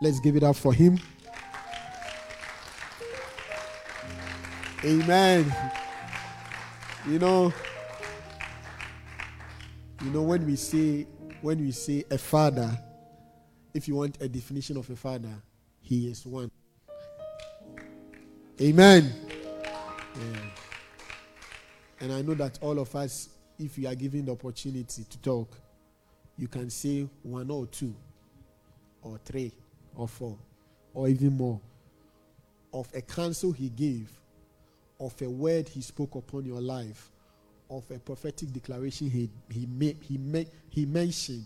Let's give it up for him. Amen. You know, you know when we say when we say a father, if you want a definition of a father, he is one. Amen. Yeah. And I know that all of us, if you are given the opportunity to talk, you can say one or two, or three, or four, or even more of a counsel he gave, of a word he spoke upon your life, of a prophetic declaration he, he, made, he, made, he mentioned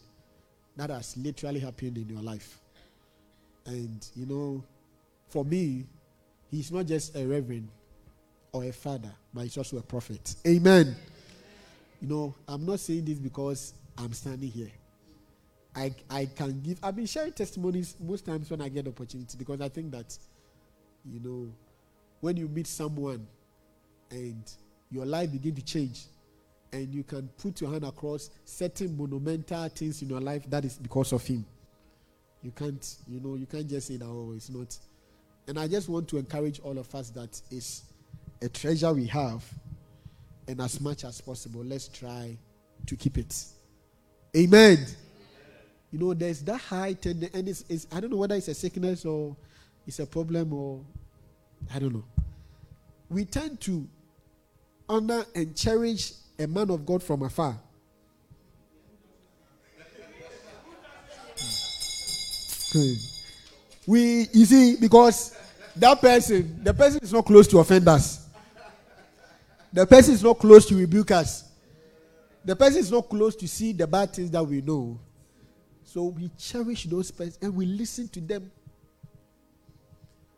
that has literally happened in your life. And, you know, for me, he's not just a reverend or a father, but he's also a prophet. Amen. You know, I'm not saying this because I'm standing here. I, I can give, I've been sharing testimonies most times when I get opportunity because I think that, you know, when you meet someone and your life begin to change and you can put your hand across certain monumental things in your life that is because of him. You can't you know you can't just say that oh it's not. And i just want to encourage all of us that it's a treasure we have and as much as possible let's try to keep it. Amen you know there's that height, tendency and it's, it's i don't know whether it's a sickness or it's a problem or i don't know we tend to honor and cherish a man of God from afar. Hmm. We, you see, because that person, the person is not close to offend us. The person is not close to rebuke us. The person is not close to see the bad things that we know. So we cherish those persons and we listen to them.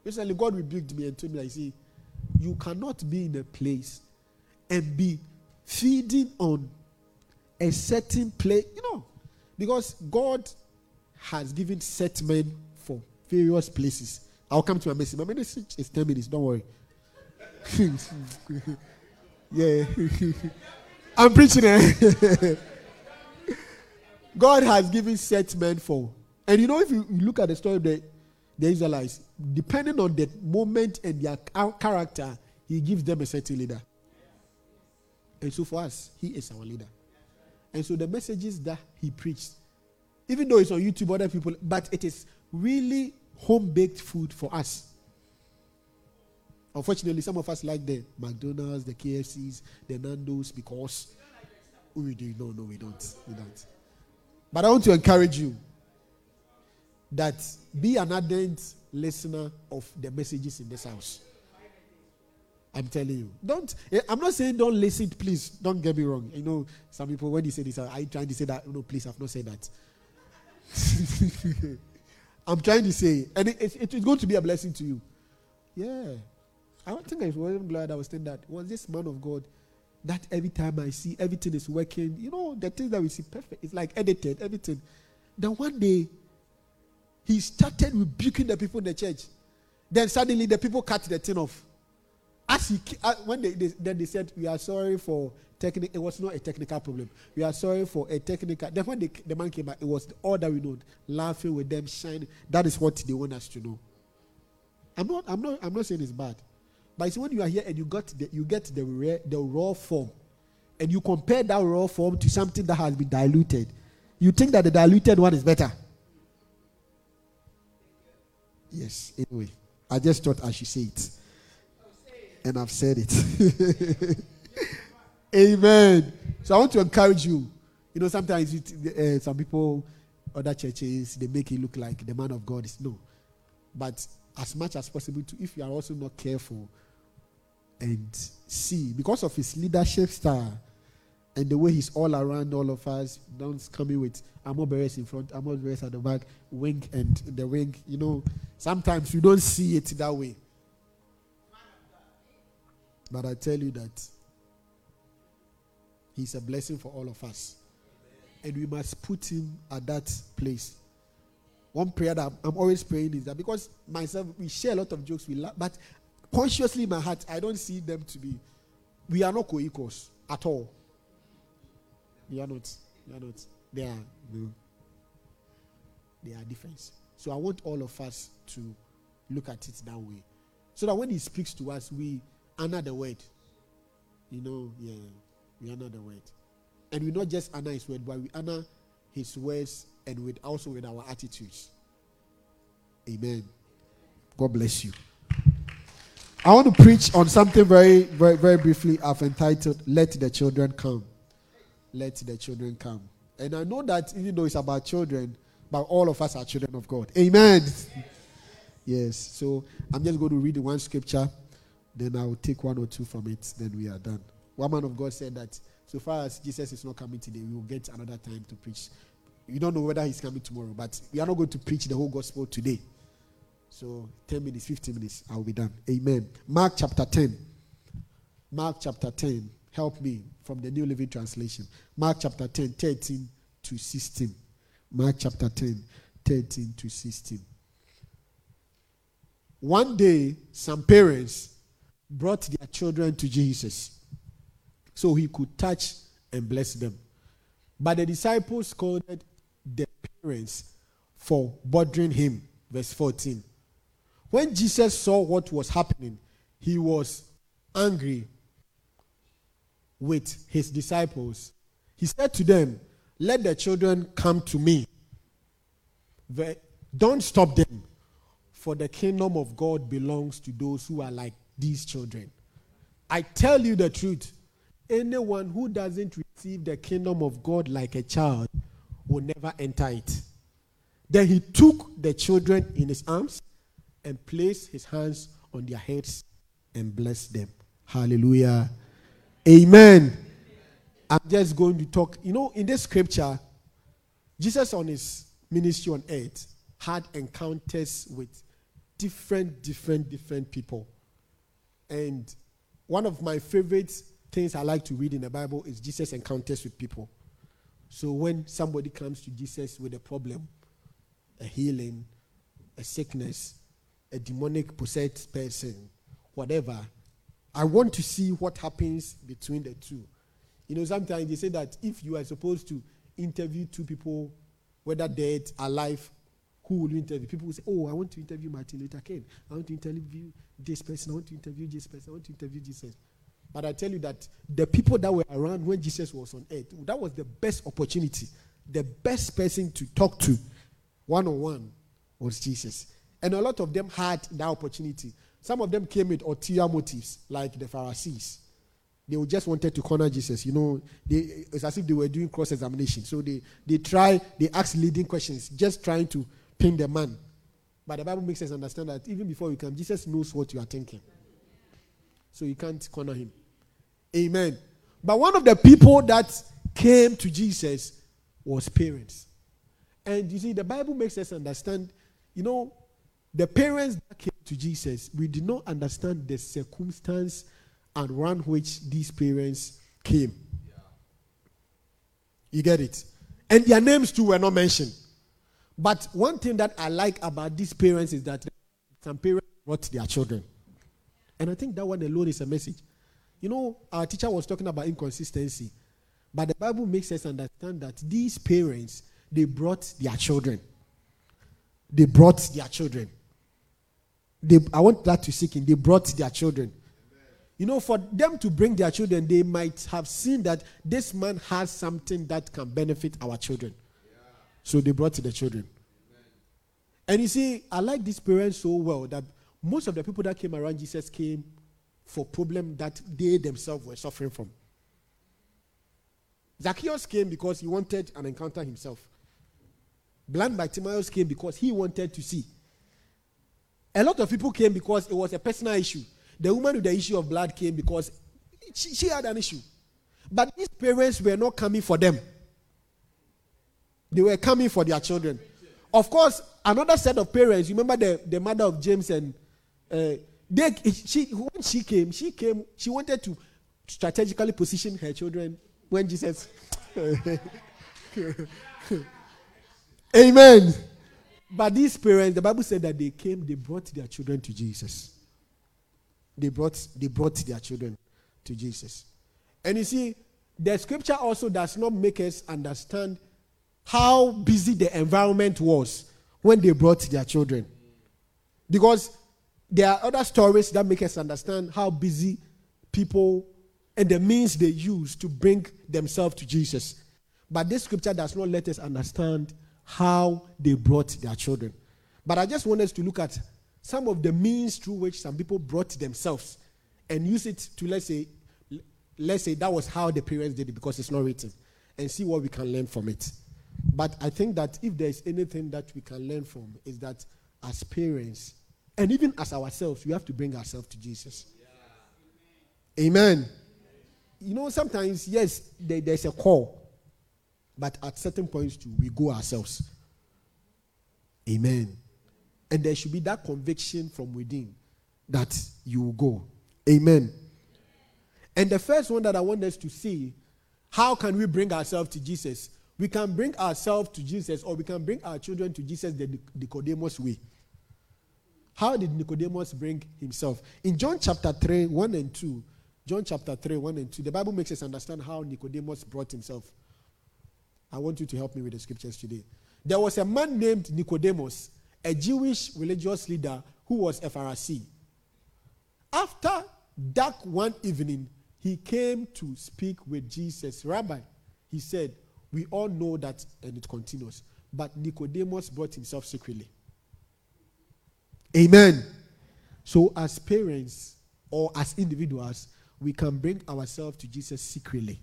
Recently, God rebuked me and told me, I see, you cannot be in a place and be feeding on a certain place, you know, because God has given set men for various places. I'll come to my message. My message is 10 minutes, don't worry. yeah. I'm preaching it. Eh? God has given set men for. And you know, if you look at the story of the, the Israelites, depending on the moment and their character, He gives them a certain leader. And so for us, he is our leader. And so the messages that he preached, even though it's on YouTube, other people, but it is really home baked food for us. Unfortunately, some of us like the McDonald's, the KFCs, the Nando's because we do. No, no, we don't. We don't. But I want to encourage you that be an ardent listener of the messages in this house. I'm telling you. Don't. Eh, I'm not saying don't listen. Please don't get me wrong. You know, some people when you say this, you trying to say that? No, please, I've not said that. I'm trying to say, and it, it, it's going to be a blessing to you. Yeah, I don't think I was glad I was saying that. Was this man of God that every time I see everything is working? You know, the things that we see perfect. It's like edited everything. Then one day, he started rebuking the people in the church. Then suddenly the people cut the thing off. As he, uh, when they, they, then they said, we are sorry for technical, it was not a technical problem. We are sorry for a technical. Then when they, the man came back, it was all that we know, laughing with them, shining. That is what they want us to know. I'm not, I'm not, I'm not saying it's bad, but see when you are here and you got the, you get the rare, the raw form, and you compare that raw form to something that has been diluted, you think that the diluted one is better. Yes. Anyway, I just thought I should say it and I've said it. Amen. So I want to encourage you. You know, sometimes it, uh, some people, other churches, they make it look like the man of God is no. But as much as possible, to if you are also not careful and see, because of his leadership style and the way he's all around all of us, don't come in with armour bearers in front, armour bearers at the back, wing and the wing. You know, sometimes you don't see it that way. But I tell you that He's a blessing for all of us. And we must put Him at that place. One prayer that I'm always praying is that because myself, we share a lot of jokes, we laugh, but consciously in my heart, I don't see them to be. We are not co equals at all. We are not. We are not. They are. No. They are different. So I want all of us to look at it that way. So that when he speaks to us, we honor the word. You know, yeah, we honor the word. And we not just honor his word, but we honor his words and with also with our attitudes. Amen. God bless you. I want to preach on something very, very, very briefly. I've entitled Let the Children Come. Let the Children Come. And I know that even though it's about children, but all of us are children of God. Amen. Yes. So I'm just going to read one scripture, then I'll take one or two from it, then we are done. One man of God said that so far as Jesus is not coming today, we will get another time to preach. You don't know whether he's coming tomorrow, but we are not going to preach the whole gospel today. So 10 minutes, 15 minutes, I'll be done. Amen. Mark chapter 10. Mark chapter 10. Help me from the New Living Translation. Mark chapter 10, 13 to 16. Mark chapter 10, 13 to 16. One day, some parents brought their children to Jesus so he could touch and bless them. But the disciples scolded the parents for bothering him. Verse 14. When Jesus saw what was happening, he was angry with his disciples. He said to them, Let the children come to me. Don't stop them, for the kingdom of God belongs to those who are like these children. I tell you the truth anyone who doesn't receive the kingdom of God like a child will never enter it. Then he took the children in his arms and placed his hands on their heads and blessed them. Hallelujah. Amen. I'm just going to talk. You know, in this scripture, Jesus on his ministry on earth had encounters with different, different, different people. And one of my favorite things I like to read in the Bible is Jesus encounters with people. So when somebody comes to Jesus with a problem, a healing, a sickness, a demonic possessed person, whatever, I want to see what happens between the two. You know, sometimes they say that if you are supposed to interview two people, whether dead, alive, who will you interview? People will say, Oh, I want to interview Martin Luther King. I want to interview this person. I want to interview this person. I want to interview Jesus. But I tell you that the people that were around when Jesus was on earth, that was the best opportunity. The best person to talk to one on one was Jesus. And a lot of them had that opportunity. Some of them came with ulterior motives, like the Pharisees. They just wanted to corner Jesus. You know, they, it's as if they were doing cross examination. So they, they try, they ask leading questions, just trying to pin the man. But the Bible makes us understand that even before you come, Jesus knows what you are thinking. So you can't corner him. Amen. But one of the people that came to Jesus was parents. And you see, the Bible makes us understand, you know, the parents that came to Jesus, we did not understand the circumstance and around which these parents came. Yeah. You get it? And their names too were not mentioned. But one thing that I like about these parents is that some parents brought their children. And I think that one alone is a message. You know, our teacher was talking about inconsistency. But the Bible makes us understand that these parents, they brought their children. They brought their children. They, I want that to sink in. They brought their children. You know, for them to bring their children, they might have seen that this man has something that can benefit our children. So they brought the children. And you see, I like these parents so well that most of the people that came around Jesus came for problem that they themselves were suffering from. Zacchaeus came because he wanted an encounter himself. Blind Bartimaeus came because he wanted to see. A lot of people came because it was a personal issue. The woman with the issue of blood came because she, she had an issue. But these parents were not coming for them, they were coming for their children. Of course, another set of parents, remember the, the mother of James and uh, they, she, when she came, she came, she wanted to strategically position her children when Jesus. Amen. But these parents, the Bible said that they came, they brought their children to Jesus. They brought, they brought their children to Jesus. And you see, the scripture also does not make us understand how busy the environment was when they brought their children. Because there are other stories that make us understand how busy people and the means they use to bring themselves to Jesus. But this scripture does not let us understand how they brought their children. But I just want us to look at some of the means through which some people brought themselves and use it to let's say let's say that was how the parents did it because it's not written and see what we can learn from it. But I think that if there's anything that we can learn from is that as parents and even as ourselves, we have to bring ourselves to Jesus. Yeah. Amen. You know, sometimes, yes, there, there's a call, but at certain points, too, we go ourselves. Amen. And there should be that conviction from within that you will go. Amen. And the first one that I want us to see how can we bring ourselves to Jesus? We can bring ourselves to Jesus, or we can bring our children to Jesus the Nicodemus way. How did Nicodemus bring himself? In John chapter 3, 1 and 2, John chapter 3, 1 and 2, the Bible makes us understand how Nicodemus brought himself. I want you to help me with the scriptures today. There was a man named Nicodemus, a Jewish religious leader who was a Pharisee. After dark one evening, he came to speak with Jesus. Rabbi, he said, We all know that, and it continues. But Nicodemus brought himself secretly. Amen. So, as parents or as individuals, we can bring ourselves to Jesus secretly.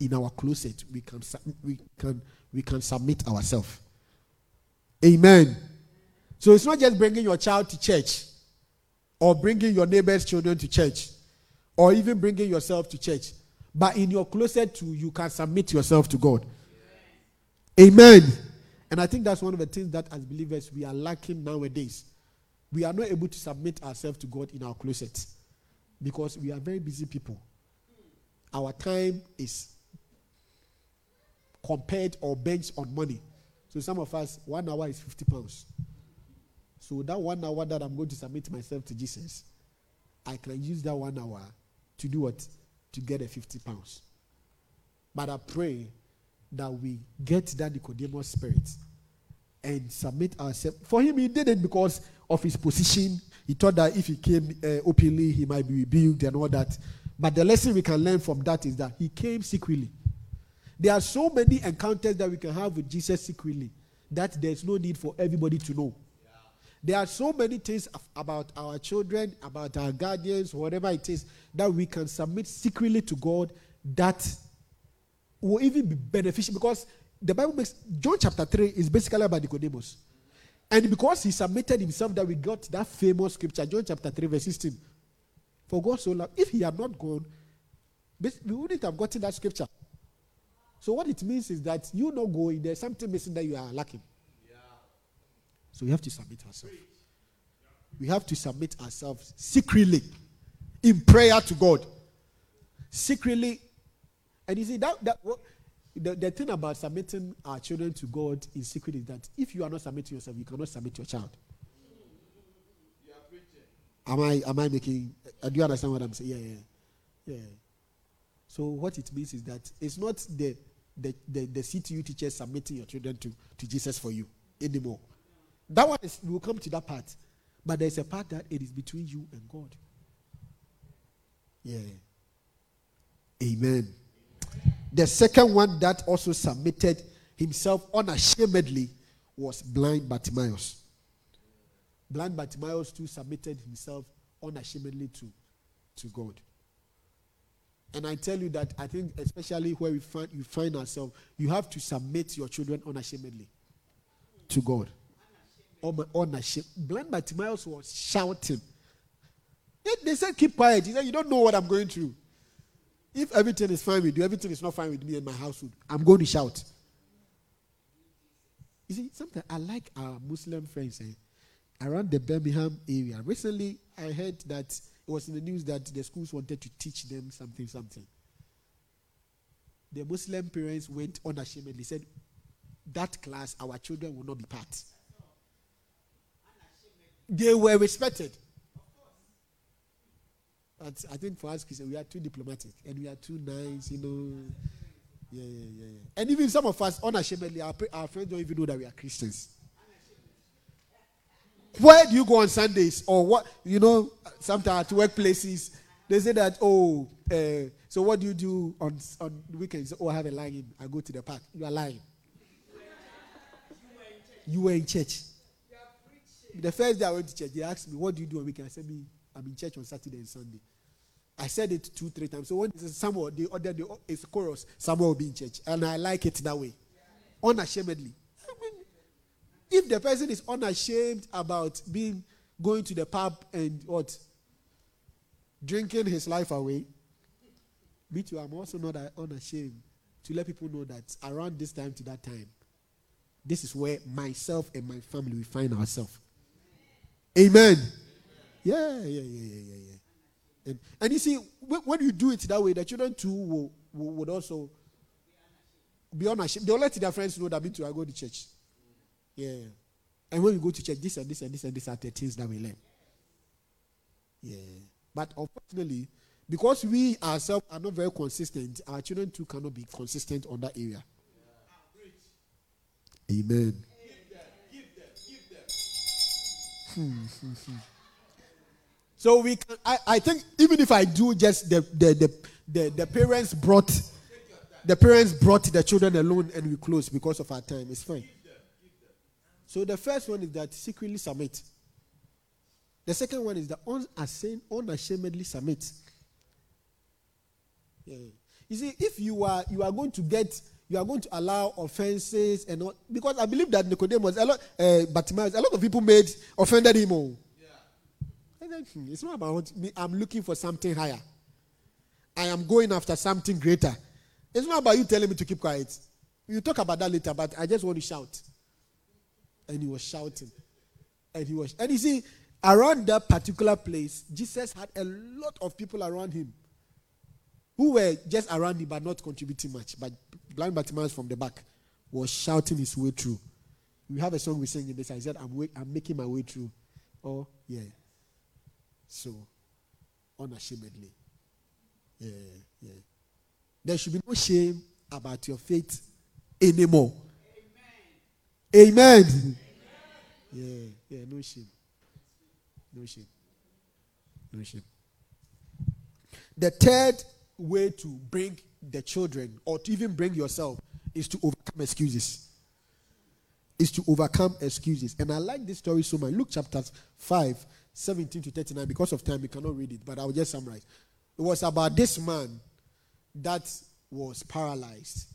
In our closet, we can we can we can submit ourselves. Amen. So it's not just bringing your child to church or bringing your neighbor's children to church or even bringing yourself to church, but in your closet too, you can submit yourself to God. Amen. And I think that's one of the things that as believers we are lacking nowadays. We are not able to submit ourselves to God in our closet because we are very busy people. Our time is compared or based on money. So some of us, one hour is 50 pounds. So that one hour that I'm going to submit myself to Jesus, I can use that one hour to do what? To get a 50 pounds. But I pray that we get that Nicodemus spirit and submit ourselves. For him, he did it because of his position. He thought that if he came uh, openly, he might be rebuked and all that. But the lesson we can learn from that is that he came secretly. There are so many encounters that we can have with Jesus secretly that there's no need for everybody to know. There are so many things about our children, about our guardians, whatever it is, that we can submit secretly to God that will even be beneficial because the Bible makes John chapter 3 is basically about Nicodemus. And because he submitted himself, that we got that famous scripture, John chapter 3, verse 16. For God so loved, if he had not gone, we wouldn't have gotten that scripture. So what it means is that you not going, there's something missing that you are lacking. Yeah. So we have to submit ourselves. We have to submit ourselves secretly in prayer to God. Secretly and you see that that the, the thing about submitting our children to God in secret is that if you are not submitting yourself, you cannot submit your child. Am I am I making? Uh, do you understand what I'm saying? Yeah, yeah, yeah. So what it means is that it's not the the the, the CTU teachers submitting your children to to Jesus for you anymore. That one is we will come to that part, but there's a part that it is between you and God. Yeah. Amen. The second one that also submitted himself unashamedly was blind Bartimaeus. Blind Bartimaeus too submitted himself unashamedly to, to God. And I tell you that I think, especially where we find you find ourselves, you have to submit your children unashamedly to God. Unashamed. Blind Bartimaeus was shouting. They said, Keep quiet. He said, You don't know what I'm going through. If everything is fine with you, everything is not fine with me and my household, I'm going to shout. You see, sometimes I like our Muslim friends eh, around the Birmingham area. Recently, I heard that it was in the news that the schools wanted to teach them something, something. The Muslim parents went unashamedly, said, That class, our children will not be part. They were respected. But I think for us Christians, we are too diplomatic and we are too nice, you know. Yeah, yeah, yeah. And even some of us, unashamedly, our, our friends don't even know that we are Christians. Where do you go on Sundays? Or what, you know, sometimes at workplaces, they say that, oh, uh, so what do you do on, on weekends? Oh, I have a line. I go to the park. You are lying. You were in church. The first day I went to church, they asked me, What do you do on weekend? I said, me, I'm in church on Saturday and Sunday. I said it two, three times. So when someone, the other, the, it's chorus, someone will be in church. And I like it that way. Unashamedly. If the person is unashamed about being going to the pub and what? Drinking his life away. Me too, I'm also not unashamed to let people know that around this time to that time, this is where myself and my family we find ourselves. Amen. Yeah, yeah, yeah, yeah, yeah, yeah. And, and you see, when, when, you do it that way, the children too will, will, would also be unashamed. They'll let their friends know that me too, I go to church. Yeah. And when we go to church, this and this and this and this are the things that we learn. Yeah. But unfortunately, because we ourselves are not very consistent, our children too cannot be consistent on that area. Amen. so we can, I, I think even if I do just the, the, the, the, the parents brought the parents brought the children alone and we close because of our time. It's fine. So the first one is that secretly submit. The second one is the unashamedly submit. Yeah. You see, if you are you are going to get you are going to allow offenses and all because I believe that Nicodemus, a lot, uh, Bartimaeus, a lot of people made offended him. All. Yeah. Hmm, it's not about me. I'm looking for something higher. I am going after something greater. It's not about you telling me to keep quiet. You talk about that later, but I just want to shout. And he was shouting. And he was, and you see, around that particular place, Jesus had a lot of people around him who were just around him but not contributing much. But blind Bartimaeus from the back was shouting his way through. We have a song we sing in this. I said, I'm, I'm making my way through. Oh, yeah. So, unashamedly. Yeah, yeah. There should be no shame about your faith anymore. Amen. Yeah, yeah, no shame. No shame. No shame. The third way to bring the children or to even bring yourself is to overcome excuses. Is to overcome excuses. And I like this story so much. Luke chapter 5, 17 to 39. Because of time, we cannot read it, but I will just summarize. It was about this man that was paralyzed.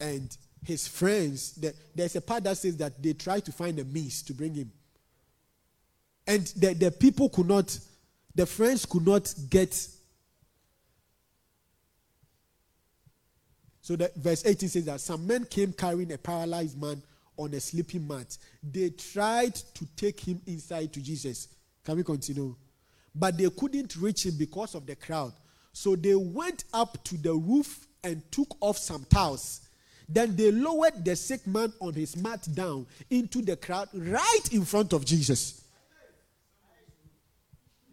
And his friends, the, there's a part that says that they tried to find a means to bring him. And the, the people could not, the friends could not get So that verse 18 says that some men came carrying a paralyzed man on a sleeping mat. They tried to take him inside to Jesus. Can we continue? But they couldn't reach him because of the crowd. So they went up to the roof and took off some towels. Then they lowered the sick man on his mat down into the crowd right in front of Jesus.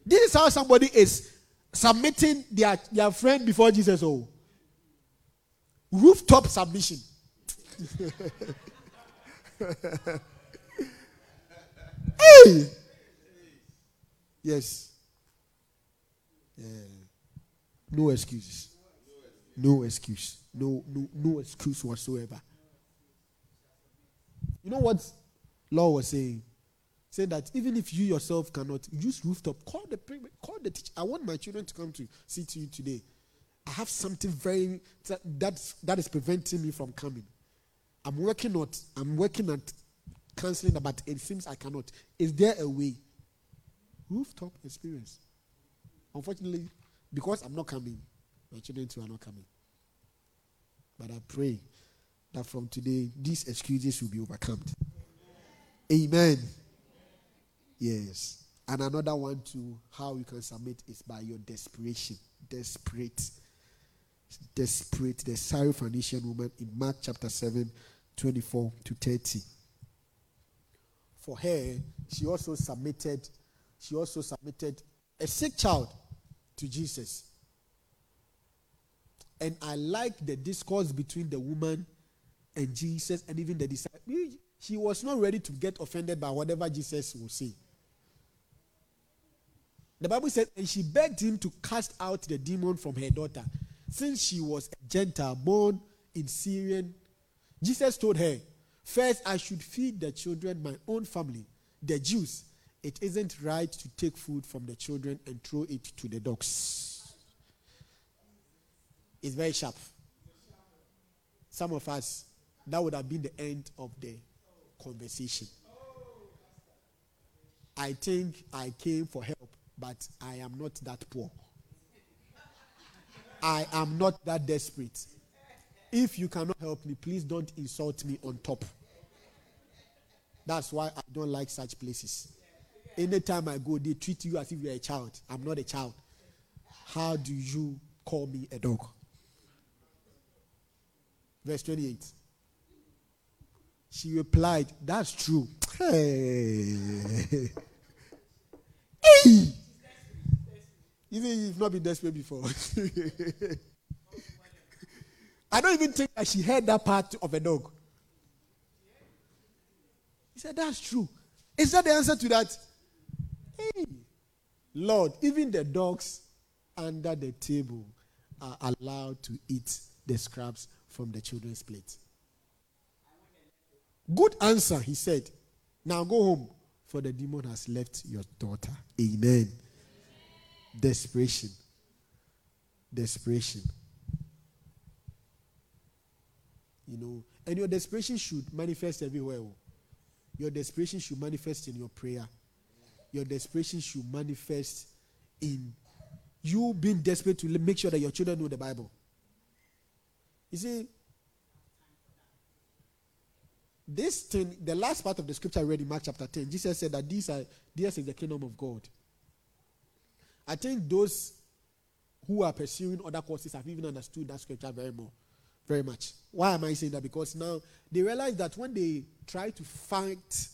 This is how somebody is submitting their, their friend before Jesus. Oh. Rooftop submission. hey! Yes. Yeah. No excuses. No excuse. No, no, no excuse whatsoever. You know what law was saying? Saying that even if you yourself cannot use rooftop, call the call the teacher. I want my children to come to see to you today. I have something very that that is preventing me from coming. I'm working on I'm working at counseling, but it seems I cannot. Is there a way? Rooftop experience. Unfortunately, because I'm not coming, my children too are not coming. But I pray that from today these excuses will be overcome. Amen. Amen. Yes. And another one to how you can submit is by your desperation. Desperate desperate, the Syrophoenician woman in Mark chapter 7, 24 to 30. For her, she also submitted, she also submitted a sick child to Jesus. And I like the discourse between the woman and Jesus and even the disciples. she was not ready to get offended by whatever Jesus would say. The Bible says, and she begged him to cast out the demon from her daughter, since she was a Gentile born in Syrian. Jesus told her, First, I should feed the children, my own family, the Jews. It isn't right to take food from the children and throw it to the dogs. It's very sharp. Some of us, that would have been the end of the conversation. I think I came for help, but I am not that poor. I am not that desperate. If you cannot help me, please don't insult me on top. That's why I don't like such places. Anytime I go, they treat you as if you're a child. I'm not a child. How do you call me a dog? Verse 28. She replied, That's true. Hey. You think you've not been desperate before? I don't even think that she heard that part of a dog. He said, That's true. Is that the answer to that? Hey, Lord, even the dogs under the table are allowed to eat the scraps from the children's plate. Good answer, he said. Now go home, for the demon has left your daughter. Amen. Desperation. Desperation. You know, and your desperation should manifest everywhere. Oh. Your desperation should manifest in your prayer. Your desperation should manifest in you being desperate to make sure that your children know the Bible. You see, this thing, the last part of the scripture I read in Mark chapter 10, Jesus said that these are this is the kingdom of God. I think those who are pursuing other courses have even understood that scripture very more, very much. Why am I saying that? Because now they realize that when they try to fight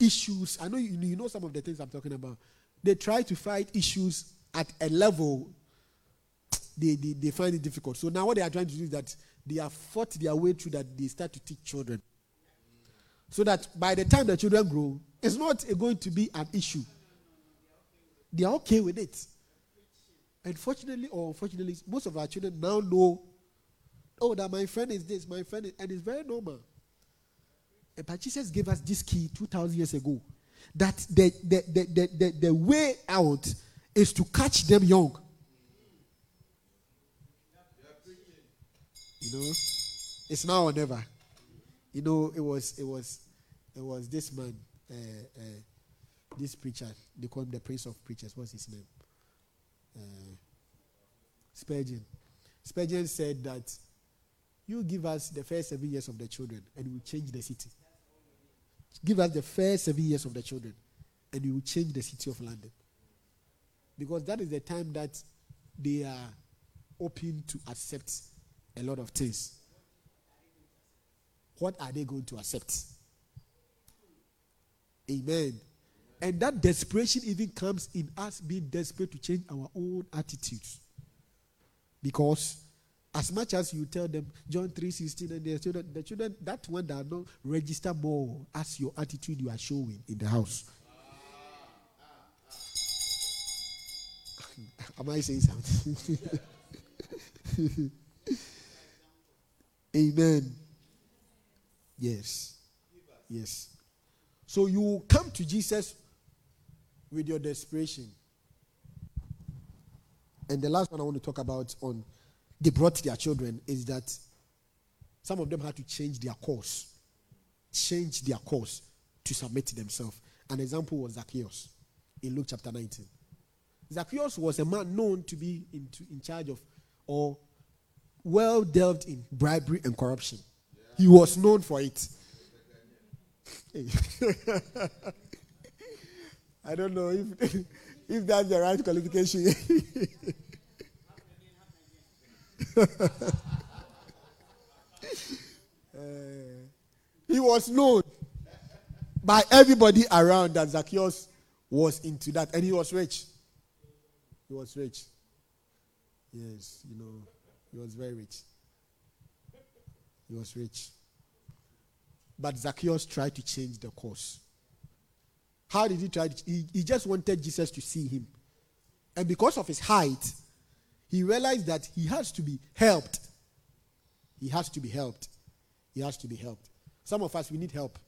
issues, I know you, you know some of the things I'm talking about. They try to fight issues at a level they, they, they find it difficult. So now what they are trying to do is that they have fought their way through that they start to teach children. So that by the time the children grow, it's not going to be an issue. They are okay with it. Unfortunately or unfortunately, most of our children now know, oh, that my friend is this, my friend is, and it's very normal. But Jesus gave us this key 2,000 years ago that the, the, the, the, the, the way out is to catch them young. You know, it's now or never. You know, it was it was it was this man, uh, uh, this preacher. They call him the prince of preachers. What's his name? Uh, Spurgeon. Spurgeon said that you give us the first seven years of the children, and we change the city. Give us the first seven years of the children, and you will change the city of London. Because that is the time that they are open to accept a lot of things. What are they going to accept? Amen. And that desperation even comes in us being desperate to change our own attitudes. Because as much as you tell them John 3:16 and the children, the children, that one that not register more as your attitude you are showing in the house. Am I saying something? Amen. Yes. Yes. So you come to Jesus with your desperation. And the last one I want to talk about on they brought their children is that some of them had to change their course. Change their course to submit to themselves. An example was Zacchaeus in Luke chapter 19. Zacchaeus was a man known to be in, to, in charge of or well delved in bribery and corruption. He was known for it. I don't know if if that's the right qualification. uh, he was known by everybody around that Zacchaeus was into that, and he was rich. He was rich. Yes, you know. He was very rich. He was rich. But Zacchaeus tried to change the course. How did he try? To, he, he just wanted Jesus to see him. And because of his height, he realized that he has to be helped. He has to be helped. He has to be helped. Some of us, we need help.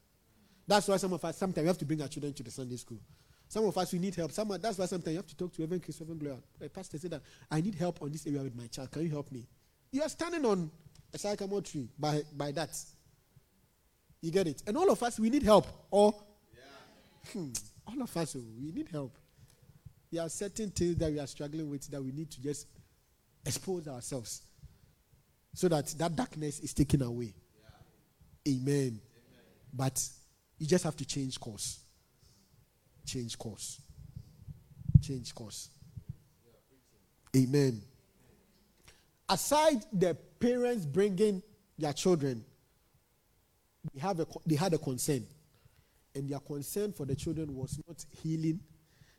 That's why some of us, sometimes we have to bring our children to the Sunday school. Some of us, we need help. Some, that's why sometimes you have to talk to Evan Christopher Gloria. A pastor said that, I need help on this area with my child. Can you help me? You are standing on a sycamore tree by, by that. You get it? And all of us, we need help. Or, yeah. hmm, all of us, oh, we need help. There are certain things that we are struggling with that we need to just expose ourselves so that that darkness is taken away. Yeah. Amen. Amen. But you just have to change course. Change course. Change course. Amen. Aside the parents bringing their children, they, have a, they had a concern. And their concern for the children was not healing.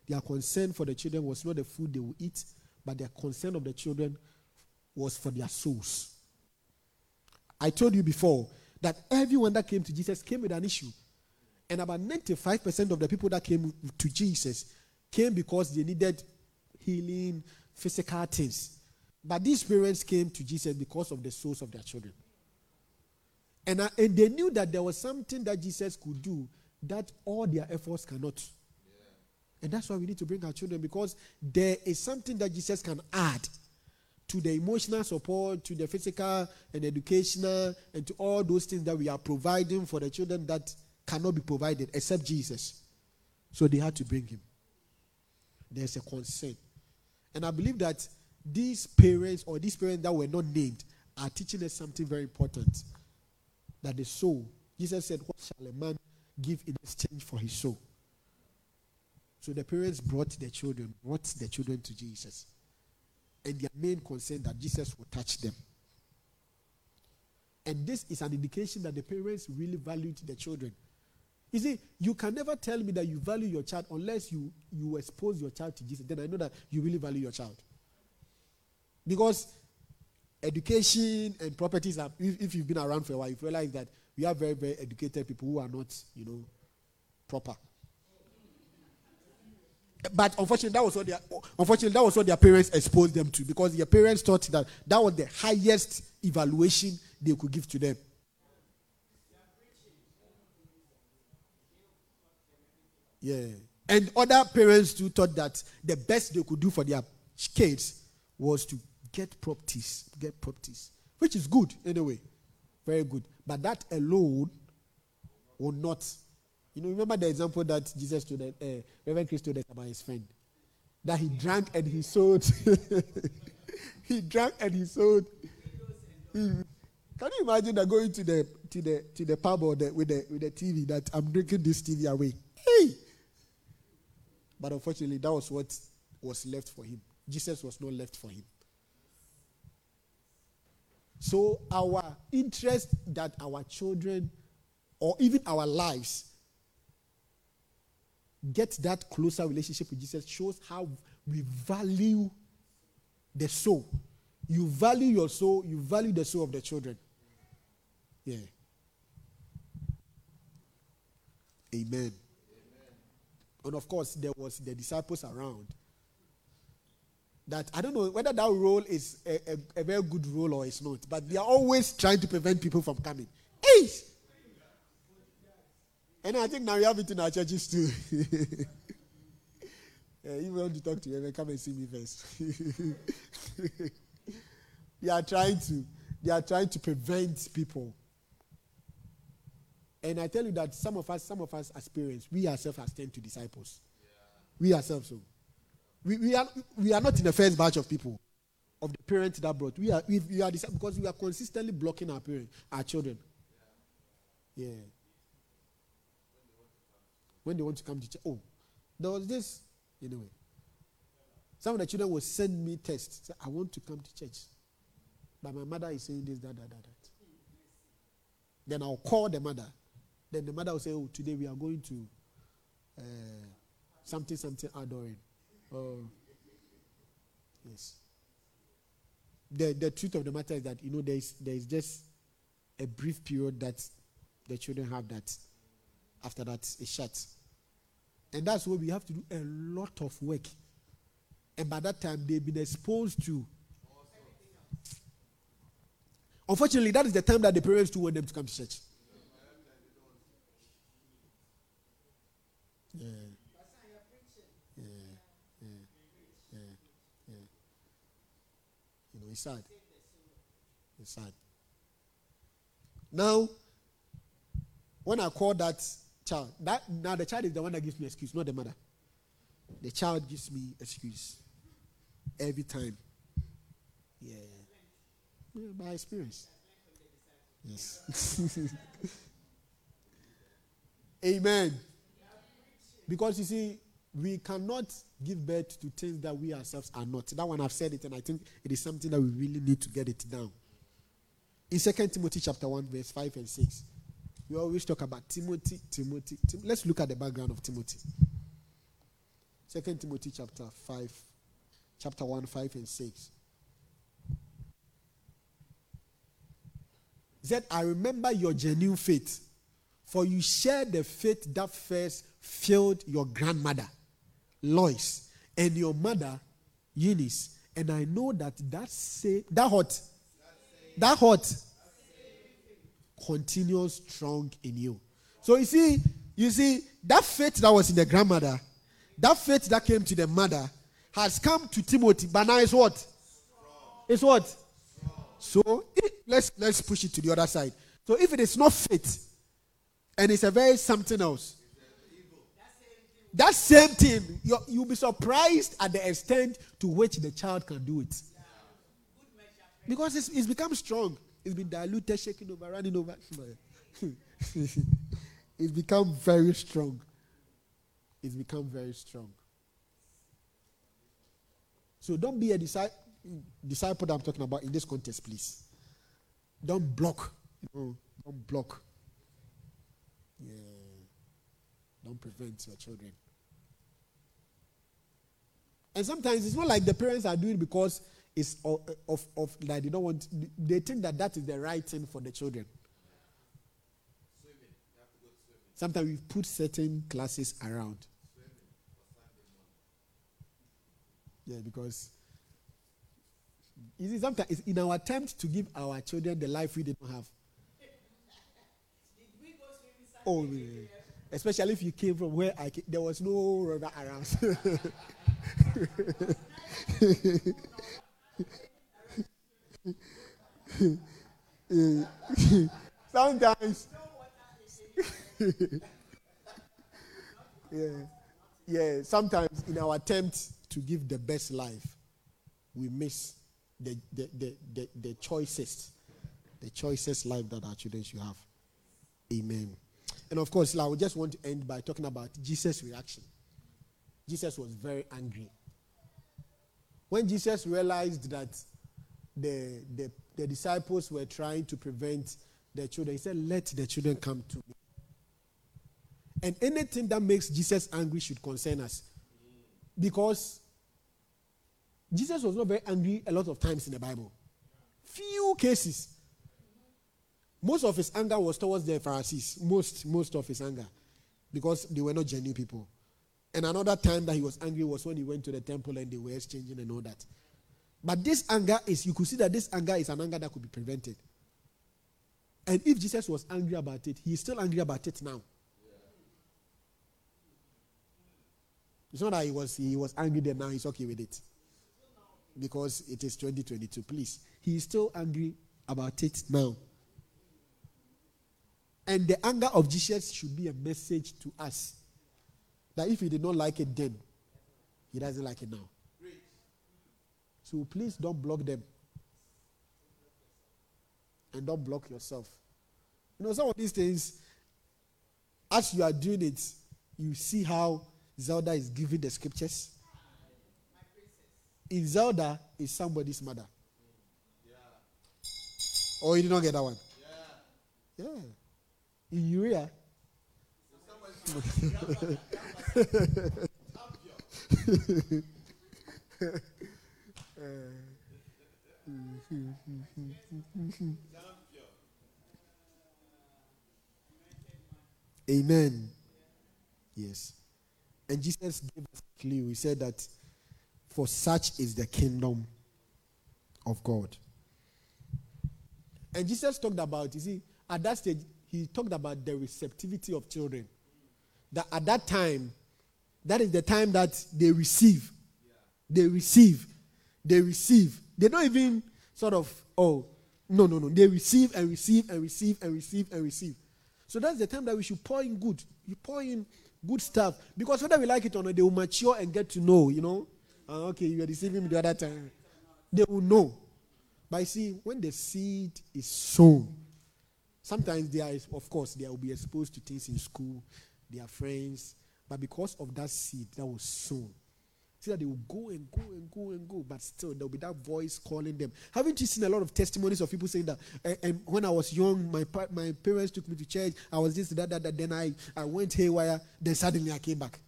Their concern for the children was not the food they would eat, but their concern of the children was for their souls. I told you before that everyone that came to Jesus came with an issue. And about 95% of the people that came to Jesus came because they needed healing, physical things. But these parents came to Jesus because of the souls of their children. And, uh, and they knew that there was something that Jesus could do that all their efforts cannot. Yeah. And that's why we need to bring our children because there is something that Jesus can add to the emotional support, to the physical and educational, and to all those things that we are providing for the children that cannot be provided except Jesus. So they had to bring him. There's a concern. And I believe that these parents or these parents that were not named are teaching us something very important. That the soul, Jesus said, What shall a man give in exchange for his soul? So the parents brought their children, brought their children to Jesus. And their main concern that Jesus will touch them. And this is an indication that the parents really valued the children. You see, you can never tell me that you value your child unless you, you expose your child to Jesus. Then I know that you really value your child. Because education and properties are, if, if you've been around for a while, you realize that we have very, very educated people who are not, you know, proper. But unfortunately, that was what their unfortunately that was what their parents exposed them to because their parents thought that that was the highest evaluation they could give to them. Yeah. And other parents too thought that the best they could do for their kids was to get properties, get properties, which is good anyway, very good. But that alone will not. You know, remember the example that Jesus told, uh, Reverend Chris told about his friend, that he drank and he sold. he drank and he sold. Can you imagine that going to the to the to the pub or the, with the with the TV that I'm drinking this TV away? Hey, but unfortunately, that was what was left for him. Jesus was not left for him. So, our interest that our children or even our lives get that closer relationship with Jesus shows how we value the soul. You value your soul, you value the soul of the children. Yeah. Amen. Amen. And of course, there was the disciples around. That I don't know whether that role is a, a, a very good role or it's not, but they are always trying to prevent people from coming. Hey! And I think now we have it in our churches too. uh, if you want to talk to them, come and see me first. they are trying to, they are trying to prevent people and I tell you that some of us, some of us experience, we ourselves as turned to disciples. Yeah. We ourselves so. We, we, are, we are not in the first batch of people, of the parents that brought. We are, we, we are because we are consistently blocking our parents, our children. Yeah. When they want to come to church. Oh, there was this, anyway. Some of the children will send me tests. Say, I want to come to church. But my mother is saying this, that, that, that, that. Then I'll call the mother. Then the mother will say, Oh, today we are going to uh, something, something adoring. Oh, yes. The, the truth of the matter is that, you know, there is, there is just a brief period that the children have that. After that, it's shut. And that's why we have to do a lot of work. And by that time, they've been exposed to. Unfortunately, that is the time that the parents do want them to come to church. Yeah. Yeah. Yeah. Yeah. You know, it's sad. Sad. Now, when I call that child, that now the child is the one that gives me excuse, not the mother. The child gives me excuse every time. Yeah. yeah by experience. Yes. Amen. Because you see, we cannot give birth to things that we ourselves are not. That one I've said it, and I think it is something that we really need to get it down. In 2 Timothy chapter 1, verse 5 and 6, we always talk about Timothy, Timothy. Tim- Let's look at the background of Timothy. 2 Timothy chapter 5, chapter 1, 5 and 6. He said, I remember your genuine faith, for you shared the faith that first filled your grandmother, Lois, and your mother, Eunice. And I know that that, say, that hot that heart continues strong in you. So you see, you see, that faith that was in the grandmother, that faith that came to the mother, has come to Timothy, but now it's what? It's what? So it, let's let's push it to the other side. So if it is not faith, and it's a very something else, that same thing, you'll be surprised at the extent to which the child can do it. Because it's, it's become strong. It's been diluted, shaking over, running over. it's become very strong. It's become very strong. So don't be a disciple, disciple that I'm talking about in this context, please. Don't block. You don't block. Yeah. Don't prevent your children. And sometimes it's not like the parents are doing because is of, of, of that they don't want they think that that is the right thing for the children. Sometimes we put certain classes around. Yeah because you see sometimes in our attempt to give our children the life we didn't have. Oh yeah. Especially if you came from where I came, there was no river around Sometimes. yeah. Yeah. Sometimes in our attempt to give the best life, we miss the the, the, the, the choicest, the choicest life that our children should have. Amen. And of course, I would just want to end by talking about Jesus' reaction. Jesus was very angry. When Jesus realized that the, the, the disciples were trying to prevent the children, he said, Let the children come to me. And anything that makes Jesus angry should concern us. Because Jesus was not very angry a lot of times in the Bible. Few cases. Most of his anger was towards the Pharisees. Most, most of his anger. Because they were not genuine people. And another time that he was angry was when he went to the temple and they were exchanging and all that. But this anger is, you could see that this anger is an anger that could be prevented. And if Jesus was angry about it, he is still angry about it now. It's not that he was he was angry then now he's okay with it. Because it is 2022. Please. He is still angry about it now. And the anger of Jesus should be a message to us that if he did not like it then, he doesn't like it now. So please don't block them. And don't block yourself. You know, some of these things, as you are doing it, you see how Zelda is giving the scriptures. In Zelda is somebody's mother. Yeah. Oh, you did not get that one? Yeah. Yeah. In Uriah. Amen. Yes. And Jesus gave us a clue. He said that for such is the kingdom of God. And Jesus talked about, you see, at that stage, he talked about the receptivity of children. That at that time, that is the time that they receive. They receive. They receive. They don't even sort of, oh, no, no, no. They receive and receive and receive and receive and receive. So that's the time that we should pour in good. You pour in good stuff. Because whether we like it or not, they will mature and get to know, you know. Uh, okay, you are deceiving me the other time. They will know. But you see, when the seed is sown, sometimes they are, of course, they will be exposed to things in school, their friends. But because of that seed that was sown, See that they will go and go and go and go, but still there'll be that voice calling them. Haven't you seen a lot of testimonies of people saying that? And, and when I was young, my my parents took me to church. I was this, that, that, that. Then I, I went haywire. Then suddenly I came back.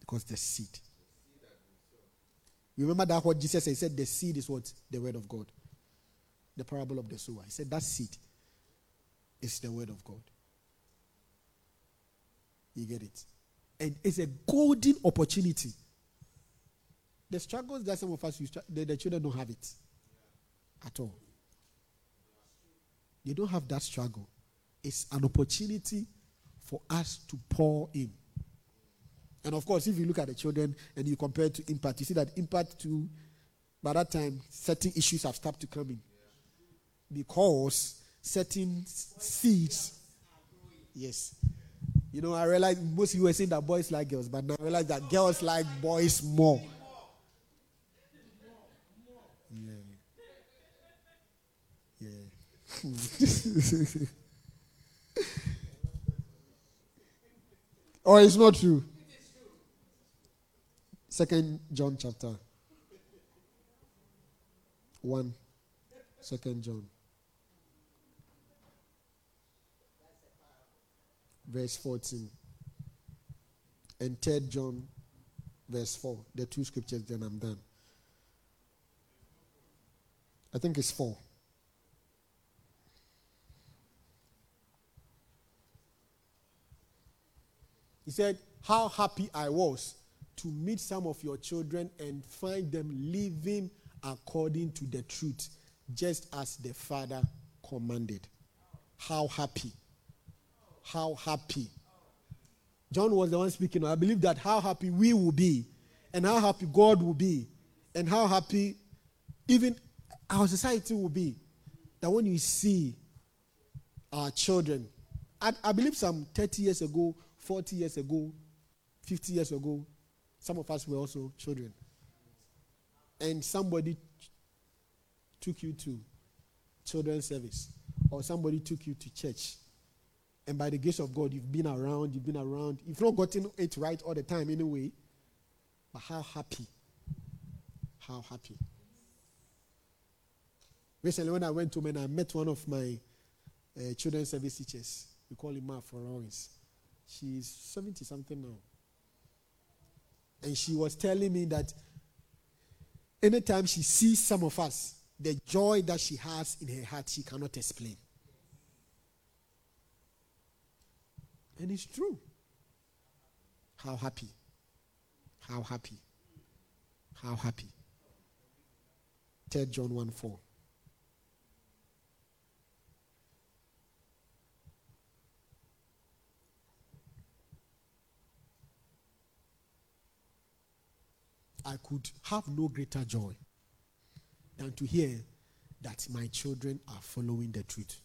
Because the seed. Remember that what Jesus said? He said the seed is what? The word of God. The parable of the sower. He said that seed is the word of God. You get it? And it's a golden opportunity. The struggles that some of us use, the, the children don't have it at all. They don't have that struggle. It's an opportunity for us to pour in. And of course, if you look at the children and you compare to impact, you see that impact to by that time certain issues have started to come in. Because certain seeds, yes, you know, I realized most of you were saying that boys like girls, but now I realize that girls like boys more. Yeah. Yeah. or it's not true. Second John chapter 1. Second John. Verse 14. And 3 John, verse 4. The two scriptures, then I'm done. I think it's 4. He said, How happy I was to meet some of your children and find them living according to the truth, just as the Father commanded. How happy how happy. John was the one speaking. I believe that how happy we will be, and how happy God will be, and how happy even our society will be. That when you see our children, I, I believe some 30 years ago, 40 years ago, 50 years ago, some of us were also children. And somebody took you to children's service, or somebody took you to church and by the grace of God, you've been around, you've been around. You've not gotten it right all the time anyway. But how happy. How happy. Recently, when I went to and I met one of my uh, children's service teachers. We call him Ma Florence. She's 70 something now. And she was telling me that anytime she sees some of us, the joy that she has in her heart, she cannot explain. And it's true. How happy. How happy. How happy. 3 John 1 4. I could have no greater joy than to hear that my children are following the truth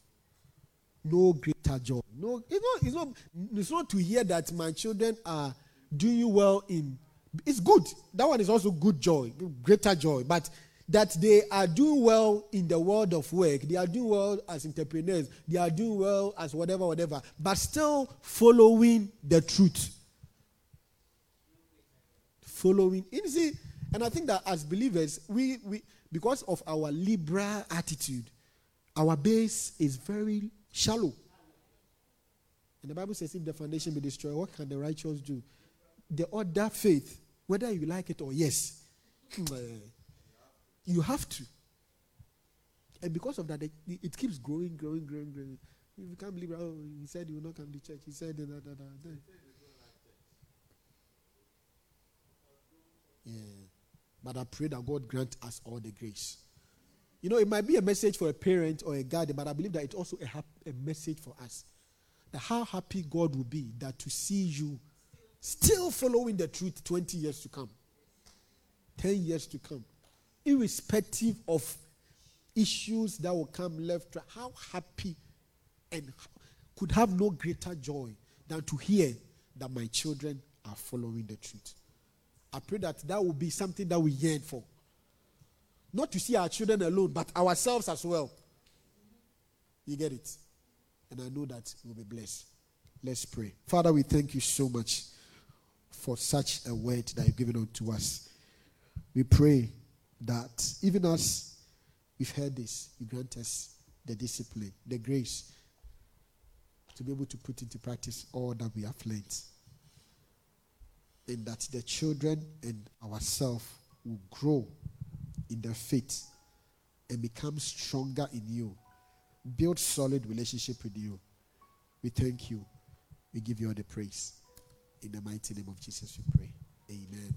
no greater joy. No, it's not, it's not, it's not to hear that my children are doing well in it's good. That one is also good joy, greater joy. But that they are doing well in the world of work, they are doing well as entrepreneurs, they are doing well as whatever, whatever, but still following the truth. Following. You see, and I think that as believers, we, we because of our liberal attitude, our base is very Shallow. And the Bible says, if the foundation be destroyed, what can the righteous do? The other faith, whether you like it or yes, hmm, eh, you have to. And because of that, it, keeps growing, growing, growing, growing. If you can't believe, oh, he said he will not come to church. He said, da, da, da, da. Yeah. But I pray that God grant us all the grace. You know, it might be a message for a parent or a guardian, but I believe that it's also a, hap- a message for us. That how happy God will be that to see you still following the truth 20 years to come, 10 years to come, irrespective of issues that will come left. How happy and could have no greater joy than to hear that my children are following the truth. I pray that that will be something that we yearn for. Not to see our children alone, but ourselves as well. You get it? And I know that we'll be blessed. Let's pray. Father, we thank you so much for such a word that you've given unto us. We pray that even as we've heard this, you grant us the discipline, the grace to be able to put into practice all that we have learned and that the children and ourselves will grow in their faith and become stronger in you. Build solid relationship with you. We thank you. We give you all the praise. In the mighty name of Jesus, we pray. Amen.